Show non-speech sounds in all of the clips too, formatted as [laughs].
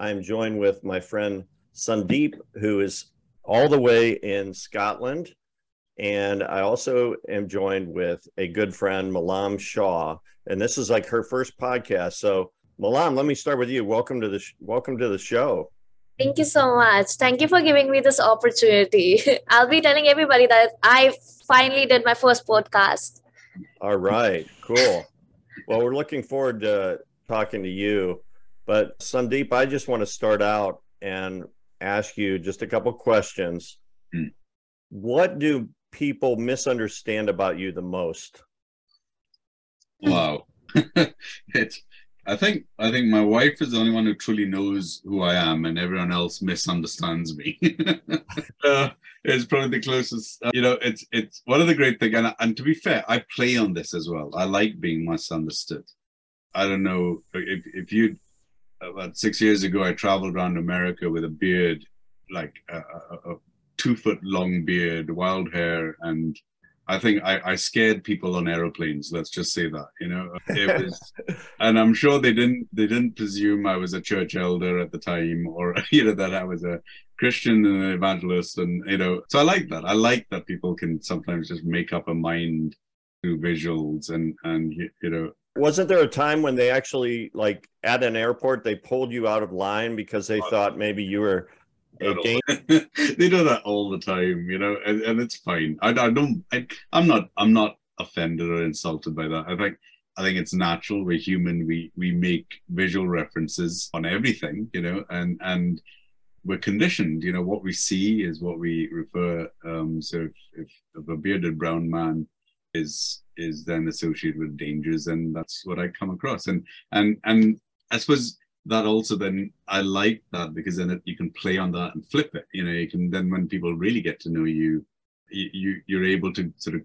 I'm joined with my friend Sandeep, who is all the way in Scotland. And I also am joined with a good friend, Malam Shah. And this is like her first podcast. So, Malam, let me start with you. Welcome to the sh- welcome to the show. Thank you so much. Thank you for giving me this opportunity. [laughs] I'll be telling everybody that I finally did my first podcast. All right, cool. Well, we're looking forward to talking to you. But Sandeep, I just want to start out and ask you just a couple questions. Hmm. What do people misunderstand about you the most? Wow. [laughs] it's I think I think my wife is the only one who truly knows who I am, and everyone else misunderstands me. [laughs] uh, it's probably the closest. Uh, you know, it's it's one of the great things, and, and to be fair, I play on this as well. I like being misunderstood. I don't know if if you about six years ago, I traveled around America with a beard, like a, a, a two foot long beard, wild hair, and I think I, I, scared people on aeroplanes. Let's just say that, you know, it [laughs] was, and I'm sure they didn't they didn't presume I was a church elder at the time, or [laughs] you know that I was a Christian and an evangelist, and you know, so I like that. I like that people can sometimes just make up a mind through visuals, and and you know, wasn't there a time when they actually like at an airport they pulled you out of line because they thought maybe you were a game? [laughs] They do that all the time you know and, and it's fine. I, I don't I, i'm not i'm not offended or insulted by that. I think i think it's natural. We're human. We we make visual references on everything you know and and we're conditioned. You know what we see is what we refer um so if, if, if a bearded brown man is is then associated with dangers and that's what i come across and and and i suppose that also then i like that because then it, you can play on that and flip it you know you can then when people really get to know you you you're able to sort of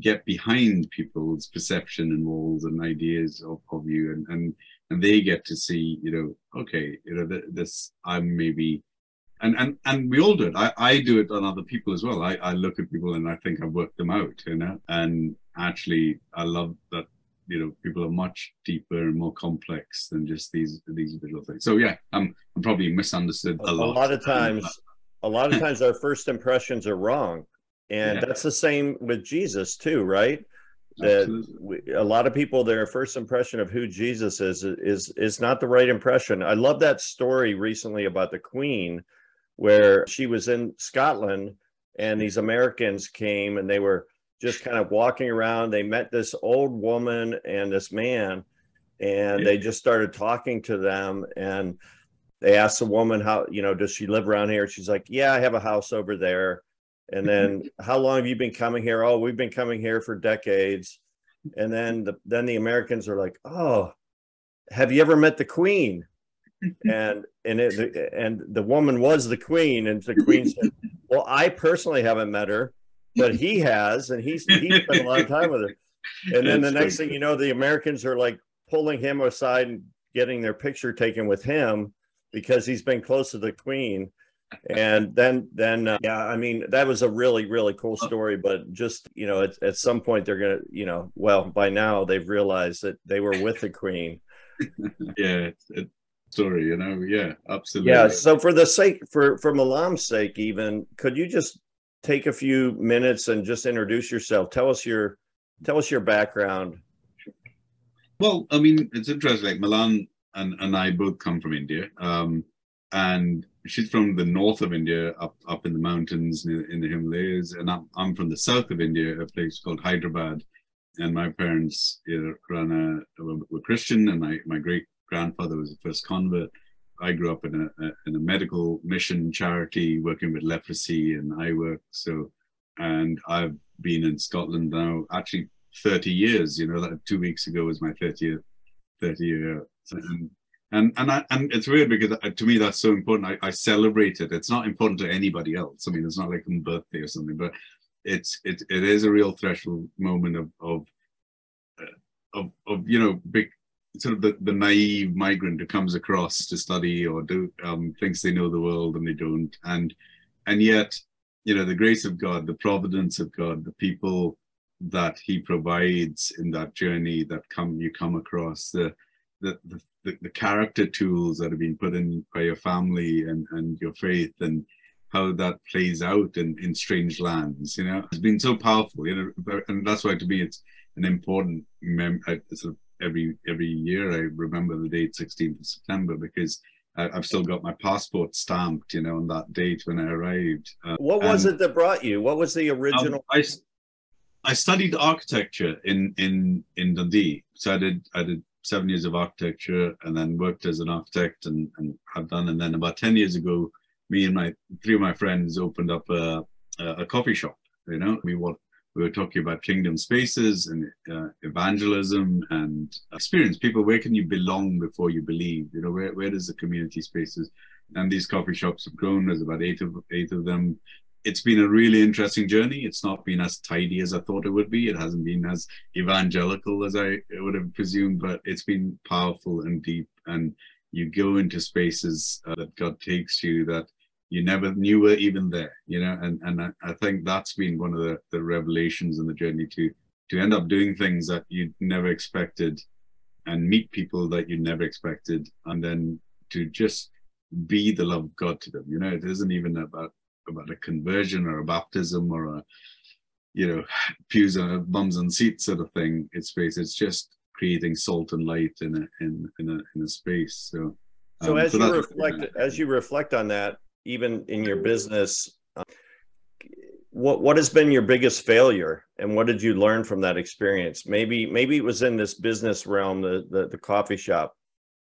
get behind people's perception and walls and ideas of, of you and and and they get to see you know okay you know this i'm maybe and and and we all do it. I, I do it on other people as well. I, I look at people and I think I've worked them out, you know. And actually, I love that you know people are much deeper and more complex than just these these visual things. So yeah, I'm I'm probably misunderstood a, a lot. A lot of [laughs] times, a lot of [laughs] times our first impressions are wrong, and yeah. that's the same with Jesus too, right? that we, a lot of people their first impression of who jesus is is is not the right impression i love that story recently about the queen where she was in Scotland and these Americans came and they were just kind of walking around. They met this old woman and this man, and they just started talking to them. And they asked the woman, How, you know, does she live around here? She's like, Yeah, I have a house over there. And then, [laughs] how long have you been coming here? Oh, we've been coming here for decades. And then the then the Americans are like, Oh, have you ever met the Queen? and and it, and the woman was the queen, and the queen said, "Well, I personally haven't met her, but he has, and he's he spent a lot of time with her." And then That's the next thing you know, the Americans are like pulling him aside and getting their picture taken with him because he's been close to the queen. And then, then, uh, yeah, I mean, that was a really, really cool story. But just, you know, at, at some point, they're going to, you know, well, by now they've realized that they were with the queen. [laughs] yeah, story you know yeah absolutely yeah so for the sake for for malam's sake even could you just take a few minutes and just introduce yourself. Tell us your tell us your background. Well i mean it's interesting. Like malam and, and i both come from india um, and she's from the north of india up up in the mountains in, in the himalayas and I'm, I'm from the south of india a place called hyderabad and my parents you know, ran a were christian and my, my great grandfather was the first convert. I grew up in a, a, in a medical mission charity working with leprosy and eye work. So, and I've been in Scotland now actually 30 years. You know, like two weeks ago was my 30th 30 year. And, and and I, and it's weird because uh, to me that's so important. I, I celebrate it. It's not important to anybody else. I mean, it's not like a birthday or something, but it's it it is a real threshold moment of of uh, of, of you know big sort of the, the naive migrant who comes across to study or do um, thinks they know the world and they don't. And and yet you know the grace of god the providence of god the people that he provides in that journey that come you come across the the, the the, character tools that have been put in by your family and, and your faith and how that plays out in, in strange lands, you know, it's been so powerful, you know, and that's why to me it's an important mem- sort of every every year. I remember the date 16th of September because I, have still got my passport stamped, you know, on that date when I arrived. Uh, what was it that brought you? What was the original? Um, I, I studied architecture in in in Dundee, so I did I did seven years of architecture and then worked as an architect and, and have done. And then about 10 years ago, me and my three of my friends opened up a, a, a coffee shop. You know, we were, we were talking about kingdom spaces and uh, evangelism and experience. People, where can you belong before you believe? You know, where, where does the community spaces? And these coffee shops have grown. There's about eight of eight of them it's been a really interesting journey. It's not been as tidy as I thought it would be. It hasn't been as evangelical as I would have presumed, but it's been powerful and deep. And you go into spaces uh, that God takes you that you never knew were even there, you know. And and I, I think that's been one of the, the revelations in the journey to to end up doing things that you never expected, and meet people that you never expected, and then to just be the love of God to them. You know, it isn't even about about a conversion or a baptism or a you know pews and bums and seats sort of thing it's space it's just creating salt and light in a in in a, in a space so so um, as so you reflect as you reflect on that even in your business um, what what has been your biggest failure and what did you learn from that experience maybe maybe it was in this business realm the the, the coffee shop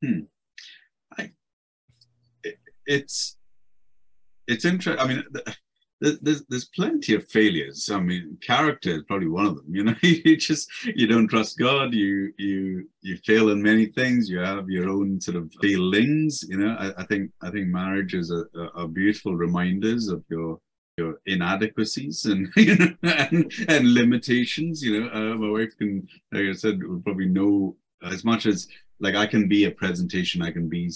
hmm. I, it, it's it's interesting. I mean, there's there's plenty of failures. I mean, character is probably one of them. You [laughs] know, you just you don't trust God. You you you fail in many things. You have your own sort of failings. You know, I, I think I think marriage is a, a, a beautiful reminders of your your inadequacies and [laughs] you know and, and limitations. You know, uh, my wife can, like I said, probably know as much as like I can be a presentation. I can be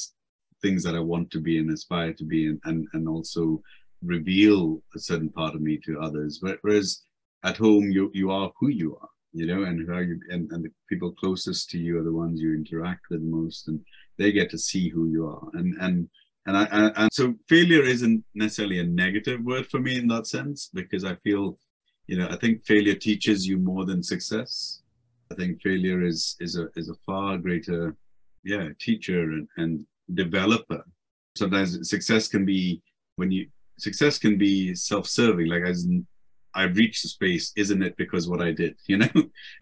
things that I want to be and aspire to be, and and, and also reveal a certain part of me to others. Whereas at home, you you are who you are, you know, and how you and, and the people closest to you are the ones you interact with most, and they get to see who you are. And and and I and so failure isn't necessarily a negative word for me in that sense because I feel, you know, I think failure teaches you more than success. I think failure is is a is a far greater, yeah, teacher and and developer. Sometimes success can be when you success can be self-serving, like as I've reached the space, isn't it because what I did, you [laughs] know?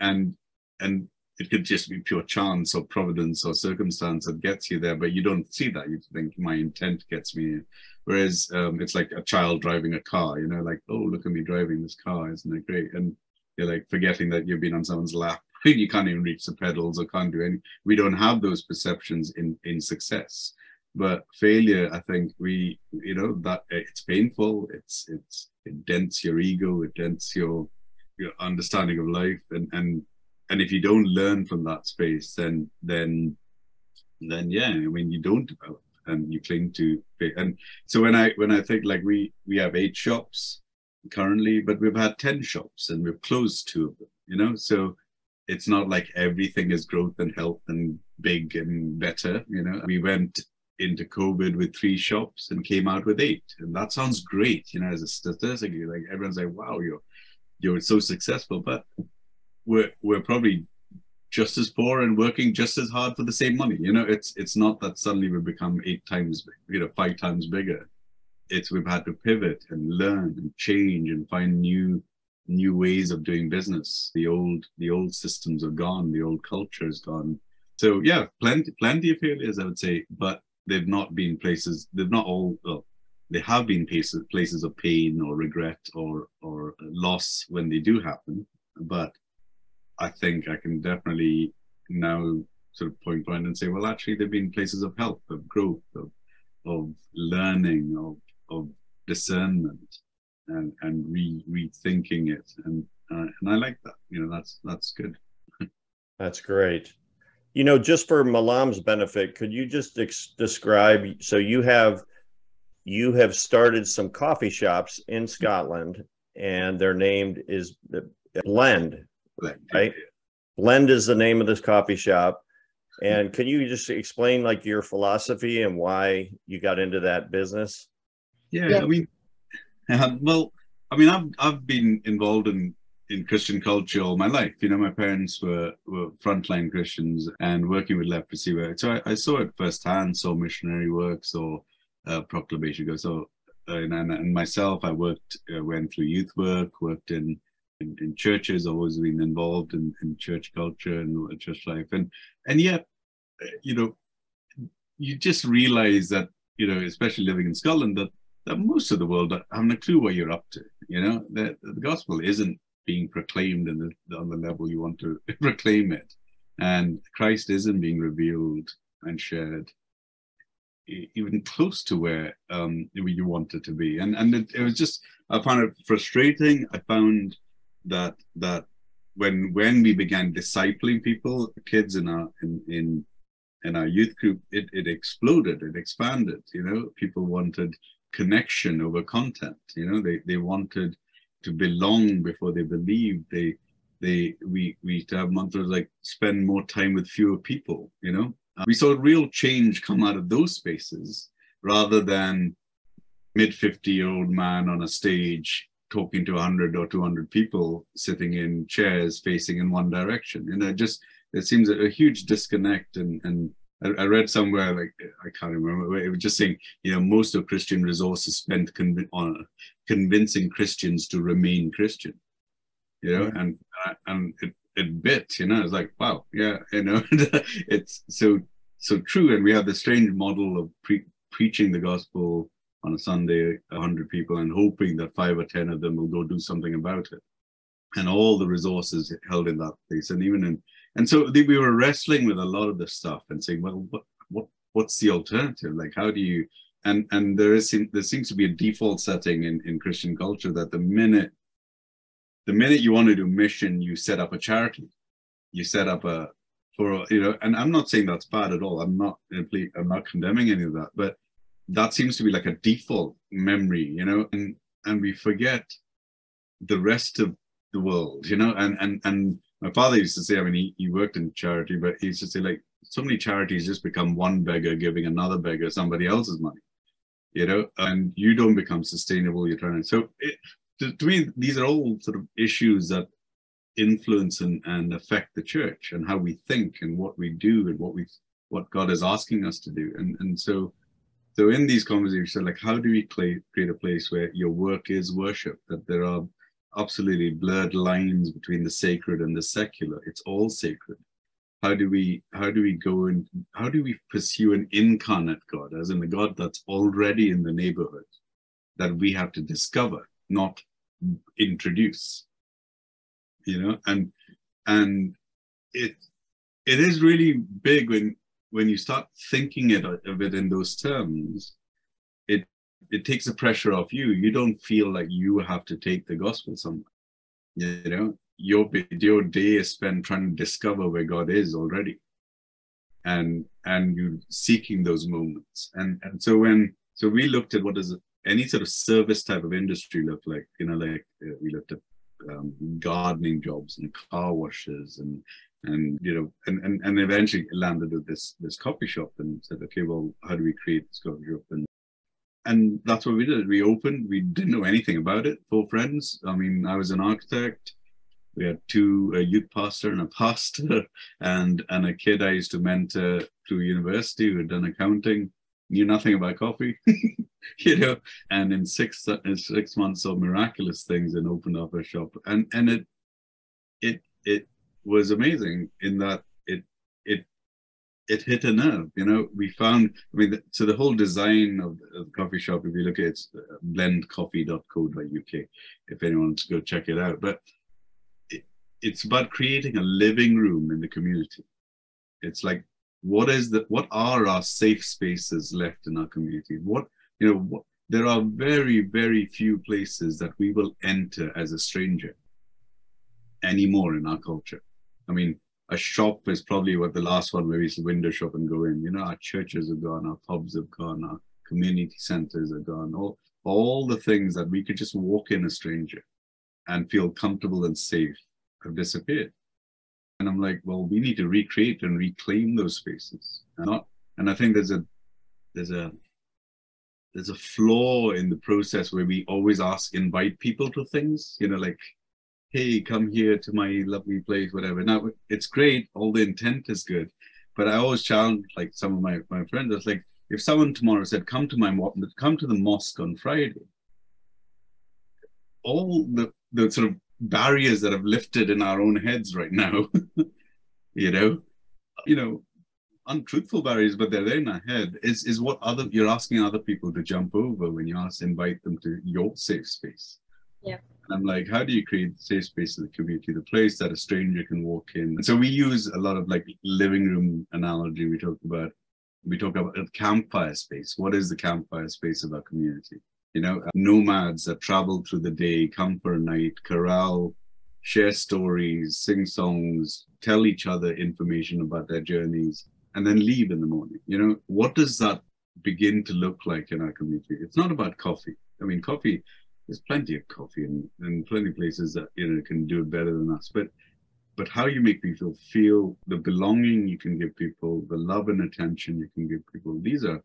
and and it could just be pure chance or providence or circumstance that gets you there, but you don't see that. You think my intent gets me. Whereas um, it's like a child driving a car, you know, like, oh, look at me driving this car, isn't it great? And you're like forgetting that you've been on someone's lap [laughs] you can't even reach the pedals or can't do any. We don't have those perceptions in in success, but failure. I think we, you know, that it's painful. It's it's it dents your ego. It dents your your understanding of life, and and and if you don't learn from that space, then then then yeah, I mean, you don't develop and you cling to and so when i when i think like we we have eight shops currently but we've had 10 shops and we've closed two of them you know so it's not like everything is growth and health and big and better. You know, we went into COVID with three shops and came out with eight, and that sounds great. You know, as a statistic, like everyone's like, "Wow, you're you're so successful," but we're we're probably just as poor and working just as hard for the same money. You know, it's it's not that suddenly we become eight times, you know, five times bigger. It's we've had to pivot and learn and change and find new new ways of doing business. The old the old systems are gone. The old culture is gone. So yeah, plenty plenty of failures, I would say, but they've not been places. They've not all. Well, they have been places places of pain or regret or or loss when they do happen. But I think I can definitely now sort of point point and say, well, actually, they've been places of help, of growth, of of learning, of of discernment, and and re rethinking it, and uh, and I like that. You know, that's that's good. [laughs] that's great. You know, just for Malam's benefit, could you just ex- describe? So you have you have started some coffee shops in Scotland, and their name is Blend, Blend right? Blend is the name of this coffee shop. And can you just explain like your philosophy and why you got into that business? Yeah, yeah. I mean, uh, well, I mean, I've I've been involved in in Christian culture all my life. You know, my parents were were frontline Christians and working with leprosy work, so I, I saw it firsthand. Saw missionary work, saw uh, proclamation go. So, uh, and, and myself, I worked, uh, went through youth work, worked in in, in churches, always been involved in, in church culture and church life. And and yet, you know, you just realize that, you know, especially living in Scotland, that, that most of the world haven't a clue what you're up to. You know, that the gospel isn't being proclaimed in the, on the level you want to [laughs] proclaim it. And Christ isn't being revealed and shared even close to where um, you want it to be. And and it, it was just I found it frustrating. I found that that when when we began discipling people, kids in our in in in our youth group, it, it exploded, it expanded. You know, people wanted connection over content. You know, they they wanted to belong before they believe. They they we we used to have mantras like spend more time with fewer people. You know, uh, we saw real change come out of those spaces rather than mid 50 year old man on a stage talking to 100 or 200 people sitting in chairs facing in one direction. You know, just it seems a, a huge disconnect. And, and I, I, read somewhere, like, I can't remember, it was just saying, you know, most of Christian resources spent conv- on convincing Christians to remain Christian, you know, and, and it, it bit, you know, it's like, wow, yeah, you know, [laughs] it's so, so true. And we have the strange model of pre- preaching the gospel on a Sunday, a 100 people, and hoping that five or 10 of them will go do something about it. And all the resources held in that place. And even in, and so we were wrestling with a lot of this stuff and saying, well, what, what, what's the alternative? Like, how do you, and, and there is, there seems to be a default setting in, in Christian culture that the minute, the minute you want to do mission, you set up a charity, you set up a, for, you know, and I'm not saying that's bad at all. I'm not, I'm not condemning any of that, but that seems to be like a default memory, you know, and and we forget the rest of the world, you know, and and and my father used to say, I mean, he, he worked in charity, but he used to say like so many charities just become one beggar giving another beggar somebody else's money, you know, and you don't become sustainable. You're trying to so it, to, to me these are all sort of issues that influence and, and affect the church and how we think and what we do and what we what God is asking us to do, and and so so in these conversations, like how do we create a place where your work is worship? That there are absolutely blurred lines between the sacred and the secular. It's all sacred. How do we how do we go and how do we pursue an incarnate God, as in the God that's already in the neighborhood, that we have to discover, not introduce. You know, and and it it is really big when when you start thinking it, of it in those terms, it takes the pressure off you. You don't feel like you have to take the gospel somewhere. You know, your your day is spent trying to discover where God is already, and and you seeking those moments. And and so when so we looked at what does any sort of service type of industry look like. You know, like uh, we looked at um, gardening jobs and car washes and and you know and, and and eventually landed at this this coffee shop and said okay well how do we create this coffee shop and and that's what we did. We opened we didn't know anything about it four friends. I mean i was an architect. We had two a youth pastor and a pastor [laughs] and and a kid i used to mentor through university who had done accounting. Knew nothing about coffee [laughs] you know and in six in six months of miraculous things and opened up a shop. And and it it it was amazing in that it it it hit a nerve. You know, we found. I mean, so the whole design of the coffee shop, if you look at it, it's uh, blendcoffee.co.uk, if anyone wants to go check it out. But it, it's about creating a living room in the community. It's like, what is the what are our safe spaces left in our community? What you know, what, there are very, very few places that we will enter as a stranger anymore in our culture. I mean, a shop is probably what the last one where we used to window shop and go in. You know, our churches have gone, our pubs have gone, our community centers are gone. All all the things that we could just walk in a stranger and feel comfortable and safe have disappeared. And I'm like, well, we need to recreate and reclaim those spaces. And not and I think there's a there's a there's a flaw in the process where we always ask invite people to things, you know, like hey, come here to my lovely place, whatever. Now it's great, all the intent is good, but I always challenge like some of my, my friends, I was like, if someone tomorrow said, come to my come to the mosque on Friday, all the, the sort of barriers that have lifted in our own heads right now, [laughs] you know, you know, untruthful barriers, but they're there in our head, is, is what other you're asking other people to jump over when you ask invite them to your safe space. Yeah. I'm like, how do you create safe space in the community, the place that a stranger can walk in? And so we use a lot of like living room analogy. We talk about we talk about a campfire space. What is the campfire space of our community? You know, uh, nomads that travel through the day, come for a night, corral, share stories, sing songs, tell each other information about their journeys, and then leave in the morning. You know, what does that begin to look like in our community? It's not about coffee. I mean, coffee there's plenty of coffee and, and plenty of places that you know can do it better than us. But but how you make people feel the belonging you can give people the love and attention you can give people these are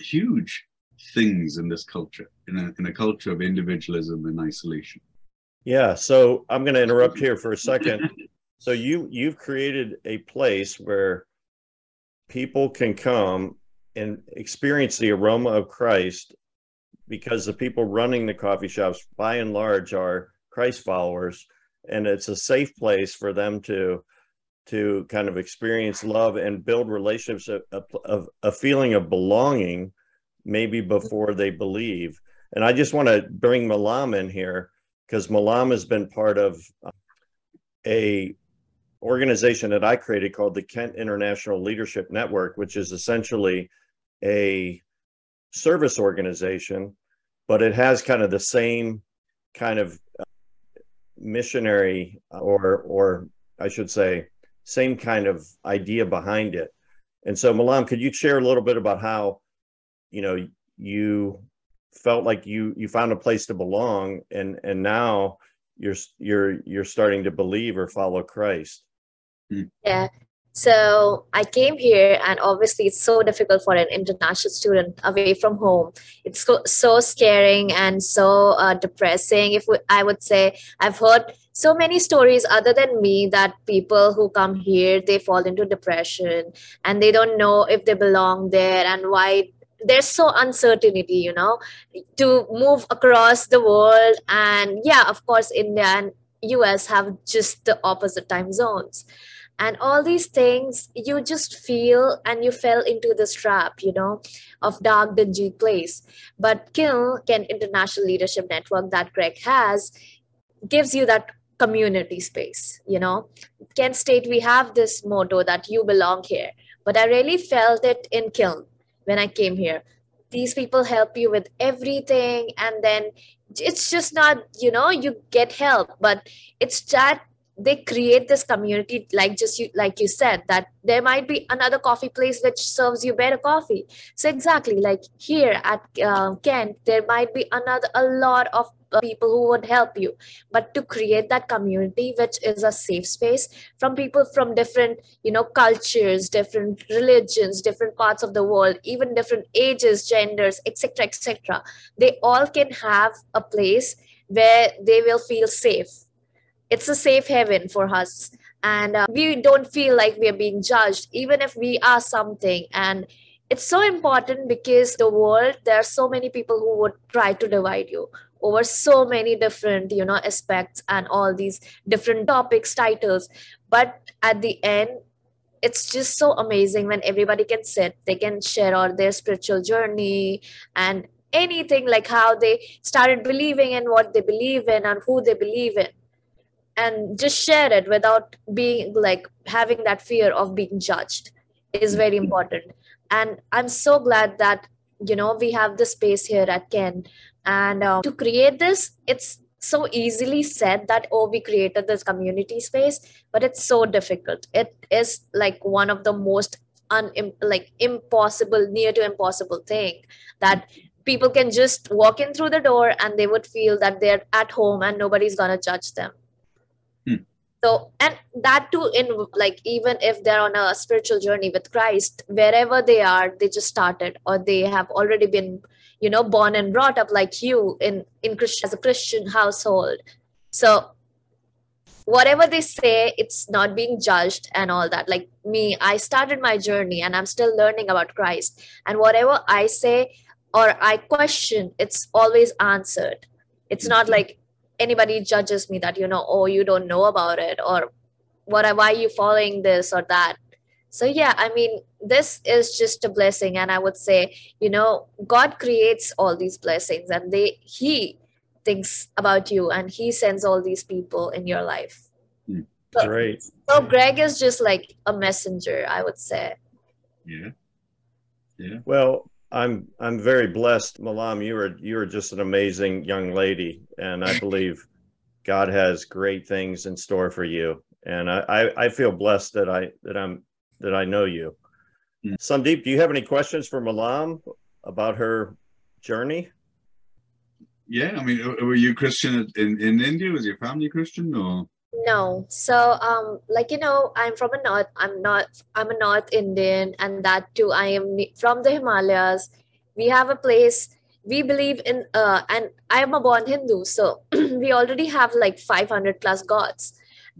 huge things in this culture in a, in a culture of individualism and isolation. Yeah so i'm going to interrupt here for a second. [laughs] So you you've created a place where people can come and experience the aroma of christ because the people running the coffee shops by and large are Christ followers. And it's a safe place for them to to kind of experience love and build relationships of, a feeling of belonging maybe before they believe. And i just want to bring malam in here because malam has been part of uh, a organization that i created called the kent international leadership network which is essentially a service organization, but it has kind of the same kind of uh, missionary or or I should say same kind of idea behind it. And so Malam, could you share a little bit about how you know you felt like you you found a place to belong and and now you're you're you're starting to believe or follow Christ. Yeah. So I came here, and obviously, it's so difficult for an international student away from home. It's so, scaring and so uh, depressing. If we, I would say, I've heard so many stories other than me that people who come here they fall into depression and they don't know if they belong there and why there's so uncertainty you know to move across the world and yeah of course india and us have just the opposite time zones and all these things you just feel and you fell into this trap you know of dark dingy place. But KIL Kent International Leadership Network that Greg has gives you that community space you know. Kent state we have this motto that you belong here. But i really felt it in kiln when i came here. These people help you with everything and then it's just not you know you get help but it's that they create this community like just you like you said that there might be another coffee place which serves you better coffee. So exactly like here at uh, kent there might be another a lot of uh, people who would help you. But to create that community which is a safe space from people from different you know cultures different religions different parts of the world even different ages genders etc etc they all can have a place where they will feel safe it's a safe haven for us. And uh, we don't feel like we are being judged even if we are something. And it's so important because the world there are so many people who would try to divide you over so many different you know aspects and all these different topics titles. But at the end it's just so amazing when everybody can sit they can share all their spiritual journey and anything like how they started believing in what they believe in and who they believe in and just share it without being like having that fear of being judged is very important. And i'm so glad that you know we have the space here at ken. And uh, to create this it's so easily said that oh we created this community space but it's so difficult. It is like one of the most un like impossible near to impossible thing that people can just walk in through the door and they would feel that they're at home and nobody's gonna judge them so and that too in like even if they're on a spiritual journey with christ wherever they are they just started or they have already been you know born and brought up like you in in christian as a christian household. So whatever they say it's not being judged and all that. Like me i started my journey and i'm still learning about christ. And whatever i say or i question it's always answered. It's not mm-hmm. like anybody judges me that you know oh you don't know about it or what why are you following this or that? So yeah i mean this is just a blessing. And i would say you know god creates all these blessings and they he thinks about you and he sends all these people in your life. Hmm. so, great. so greg is just like a messenger i would say. Yeah. Yeah. Well I'm I'm very blessed, Malam. You are you are just an amazing young lady, and I [laughs] believe God has great things in store for you. And I I, I feel blessed that I that I'm that I know you. Mm. Sandeep, do you have any questions for Malam about her journey? Yeah, I mean, were you Christian in in India? Was your family Christian or? No. So um like you know i'm from a north i'm not i'm a north indian and that too i am from the himalayas. We have a place we believe in uh and i'm a born hindu so [clears throat] we already have like 500 plus gods.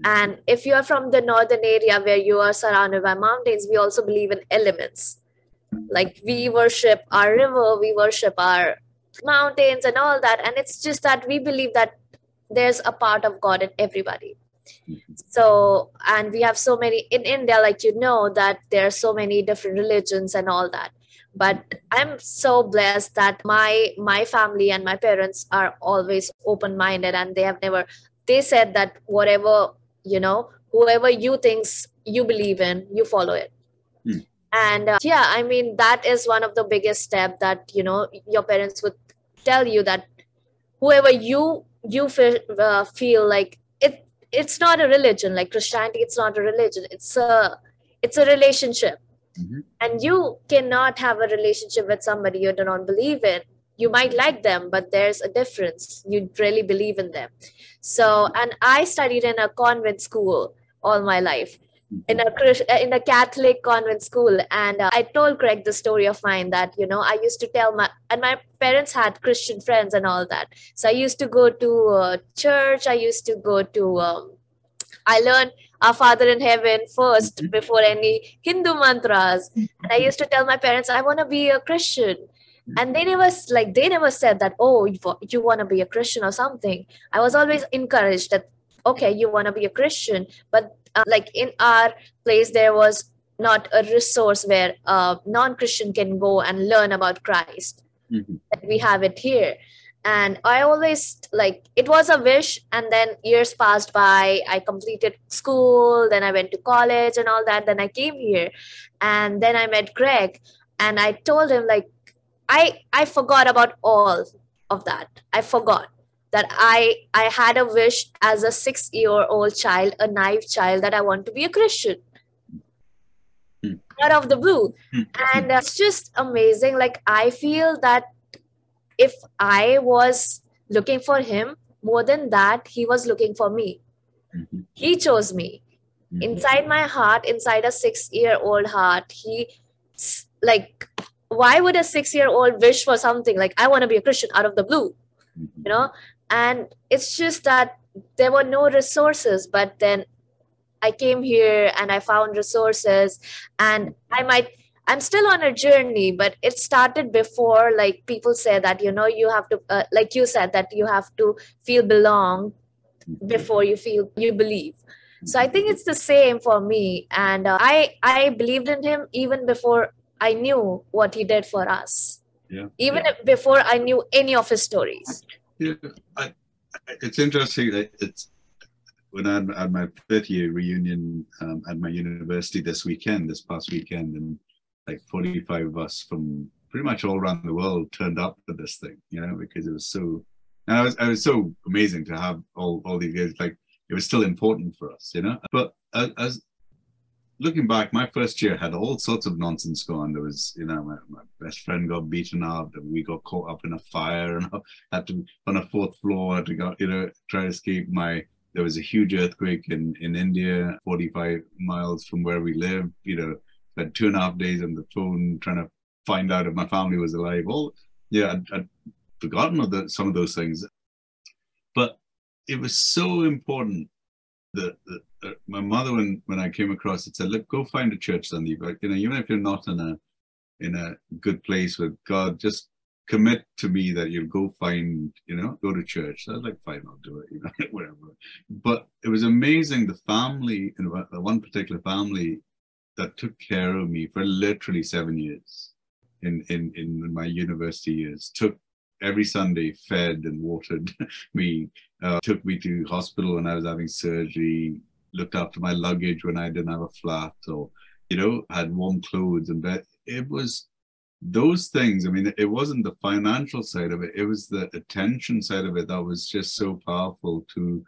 And if you are from the northern area where you are surrounded by mountains we also believe in elements. Like we worship our river we worship our mountains and all that and it's just that we believe that there's a part of god in everybody so and we have so many in india like you know that there are so many different religions and all that. But i'm so blessed that my my family and my parents are always open minded and they have never they said that whatever you know whoever you thinks you believe in you follow it. Mm. and uh, yeah i mean that is one of the biggest step that you know your parents would tell you that whoever you you feel, uh, feel like it's not a religion like christianity it's not a religion. It's a it's a relationship. Mm-hmm. and you cannot have a relationship with somebody you do not believe in. You might like them but there's a difference. You really believe in them. So and i studied in a convent school all my life in a uh, in a Catholic convent school, and uh, I told Greg the story of mine that you know I used to tell my and my parents had Christian friends and all that, so I used to go to uh, church. I used to go to. Um, I learned our Father in Heaven 1st mm-hmm. before any Hindu mantras, and I used to tell my parents I want to be a Christian. And they never like they never said that oh you, you want to be a christian or something. I was always encouraged that okay you want to be a christian but uh, like in our place there was not a resource where a non-christian can go and learn about christ. Mm-hmm. we have it here. And i always like it was a wish and then years passed by. I completed school then i went to college and all that then i came here. And then i met greg and i told him like i i forgot about all of that. I forgot that I I had a wish as a six year old child, a naive child, that I want to be a Christian. Mm. Out of the blue, mm. and uh, it's just amazing. Like I feel that if I was looking for him more than that, he was looking for me. Mm-hmm. He chose me. Mm-hmm. Inside my heart, inside a six year old heart, he like why would a six year old wish for something like i want to be a christian out of the blue mm-hmm. you know and it's just that there were no resources but then i came here and i found resources. And i might i'm still on a journey but it started before like people say that you know you have to uh, like you said that you have to feel belong before you feel you believe. So i think it's the same for me. And uh, i i believed in him even before i knew what he did for us. Yeah. Even yeah. before i knew any of his stories yeah, I, it's interesting that it's when I had my 30 year reunion um, at my university this weekend, this past weekend, and like 45 of us from pretty much all around the world turned up for this thing, you know, because it was so, and I was, I was so amazing to have all, all these guys, like it was still important for us, you know, but as, as looking back, my first year had all sorts of nonsense going. There was, you know, my, my best friend got beaten up, and we got caught up in a fire, [laughs] and I had to on a fourth floor to go, you know, try to escape. My there was a huge earthquake in in India, 45 miles from where we live. You know, had two and a half days on the phone trying to find out if my family was alive. All yeah, I'd, I'd forgotten of the, some of those things, but it was so important that, that my mother, when when I came across it, said, "Look, go find a church, Sandeep. But you know, even if you're not in a in a good place with God, just commit to me that you'll go find, you know, go to church. So I was like, fine, I'll do it, [laughs] you know, whatever. But it was amazing. The family, know, one particular family that took care of me for literally seven years in in in my university years took every Sunday fed and watered [laughs] me, uh, took me to hospital when I was having surgery, looked after my luggage when I didn't have a flat, or you know, had warm clothes and bed. It was those things. I mean, it wasn't the financial side of it; it was the attention side of it that was just so powerful to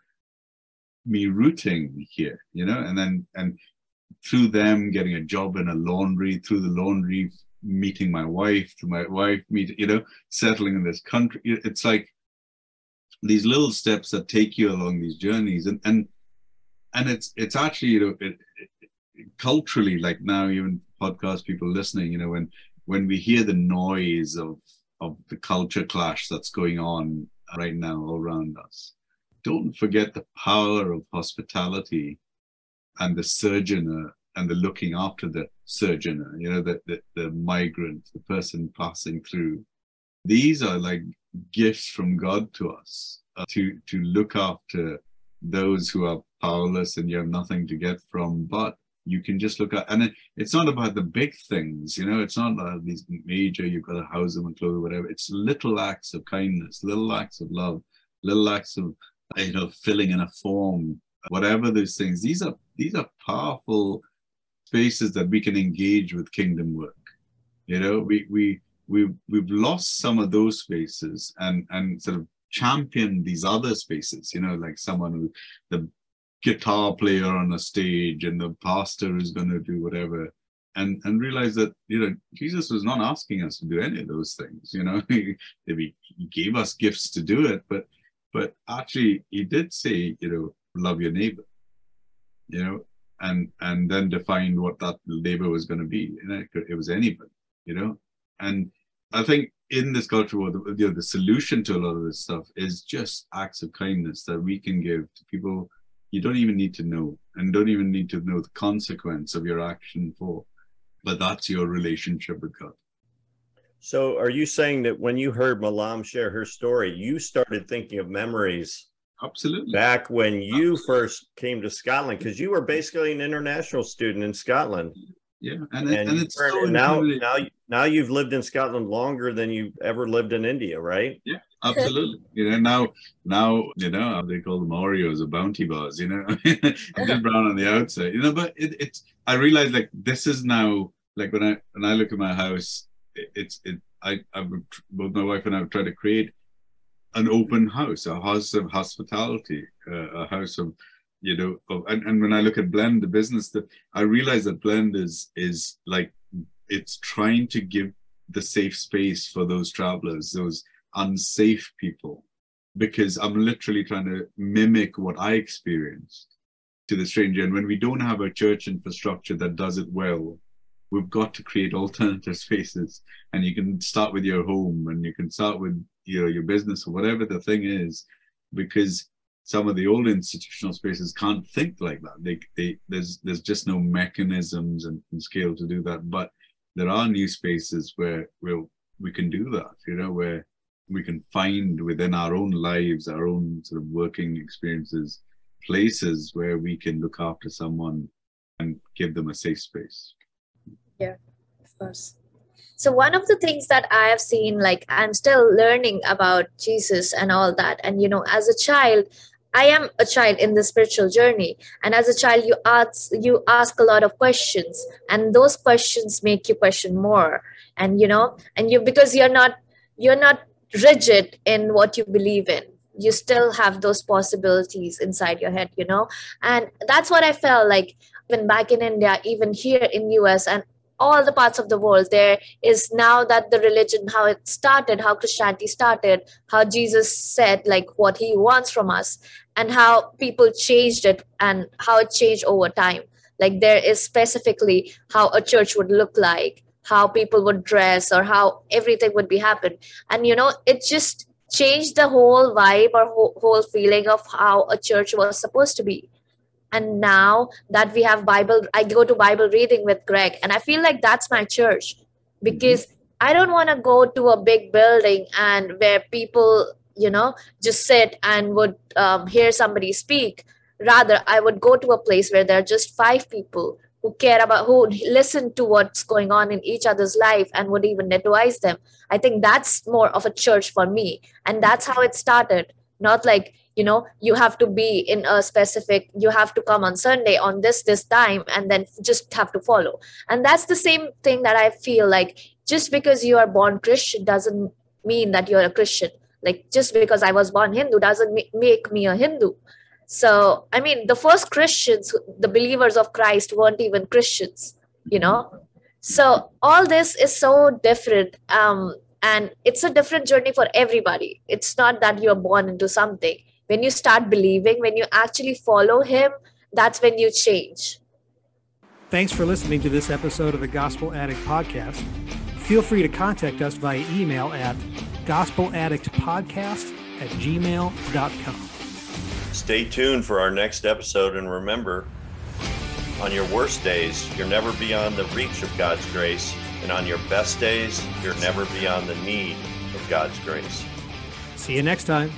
me rooting here, you know, and then and through them getting a job in a laundry, through the laundry meeting my wife, to my wife meet, you know, settling in this country. It's like these little steps that take you along these journeys, and and and it's it's actually you know it, it, culturally like now even podcast people listening, you know, when when we hear the noise of of the culture clash that's going on right now all around us, don't forget the power of hospitality and the sojourner and the looking after the sojourner, you know, the, the, the migrant, the person passing through. These are like gifts from God to us uh, to, to look after those who are powerless and you have nothing to get from, but you can just look at, and it, it's not about the big things, you know, it's not about these major, you've got to house them and clothe them, whatever. It's little acts of kindness, little acts of love, little acts of, you know, filling in a form, whatever those things. These are, these are powerful spaces that we can engage with kingdom work. You know, we we we we've lost some of those spaces and and sort of champion these other spaces. You know, like someone who the guitar player on a stage and the pastor is going to do whatever and and realize that you know jesus was not asking us to do any of those things you know [laughs] he, he gave us gifts to do it but but actually he did say you know love your neighbor you know and and then define what that labor was going to be. And it, was anybody, you know. And I think in this culture, the, you know, the solution to a lot of this stuff is just acts of kindness that we can give to people you don't even need to know, and don't even need to know the consequence of your action for. But that's your relationship with God. So, are you saying that when you heard Malam share her story, you started thinking of memories Absolutely. Back when you Absolutely. first came to Scotland, because you were basically an international student in Scotland. Yeah, and, and, and it's so now now now you've lived in Scotland longer than you ever lived in India, right? Yeah, absolutely. you know now now you know they call them Oreos or Bounty bars. You know, [laughs] I'm brown on the outside. You know, but it, it's I realize like this is now like when I when I look at my house, it, it's it I I've both my wife and I have tried to create an open house, a house of hospitality, uh, a house of you know of, and, and when I look at Blend, the business that I realize that Blend is is like it's trying to give the safe space for those travelers, those unsafe people, because I'm literally trying to mimic what I experienced to the stranger. And when we don't have a church infrastructure that does it well, we've got to create alternative [laughs] spaces. And you can start with your home and you can start with you know your business or whatever the thing is because some of the old institutional spaces can't think like that they, they there's there's just no mechanisms and, and scale to do that but there are new spaces where where we can do that you know where we can find within our own lives our own sort of working experiences places where we can look after someone and give them a safe space. Yeah of course. So one of the things that i have seen like i'm still learning about jesus and all that and you know as a child I am a child in the spiritual journey. And as a child, you ask you ask a lot of questions, and those questions make you question more. And you know, and you because you're not you're not rigid in what you believe in you still have those possibilities inside your head you know and that's what i felt like even back in india even here in us and all the parts of the world there is now that the religion how it started how christianity started how jesus said like what he wants from us and how people changed it and how it changed over time. Like there is specifically how a church would look like how people would dress or how everything would be happen and you know it just changed the whole vibe or whole feeling of how a church was supposed to be. And now that we have bible i go to bible reading with greg and i feel like that's my church. Because mm-hmm. i don't want to go to a big building and where people you know just sit and would um, hear somebody speak. Rather i would go to a place where there are just five people who care about who listen to what's going on in each other's life and would even advise them. I think that's more of a church for me. And that's how it started. Not like you know you have to be in a specific you have to come on sunday on this this time and then just have to follow. And that's the same thing that i feel like just because you are born christian doesn't mean that you're a christian like just because i was born hindu doesn't make me a hindu so i mean the first christians the believers of christ weren't even christians you know so all this is so different um and it's a different journey for everybody it's not that you're born into something when you start believing, when you actually follow Him, that's when you change. Thanks for listening to this episode of the Gospel Addict Podcast. Feel free to contact us via email at gospeladdictpodcast at gmail.com. Stay tuned for our next episode and remember, on your worst days, you're never beyond the reach of God's grace, and on your best days, you're never beyond the need of God's grace. See you next time.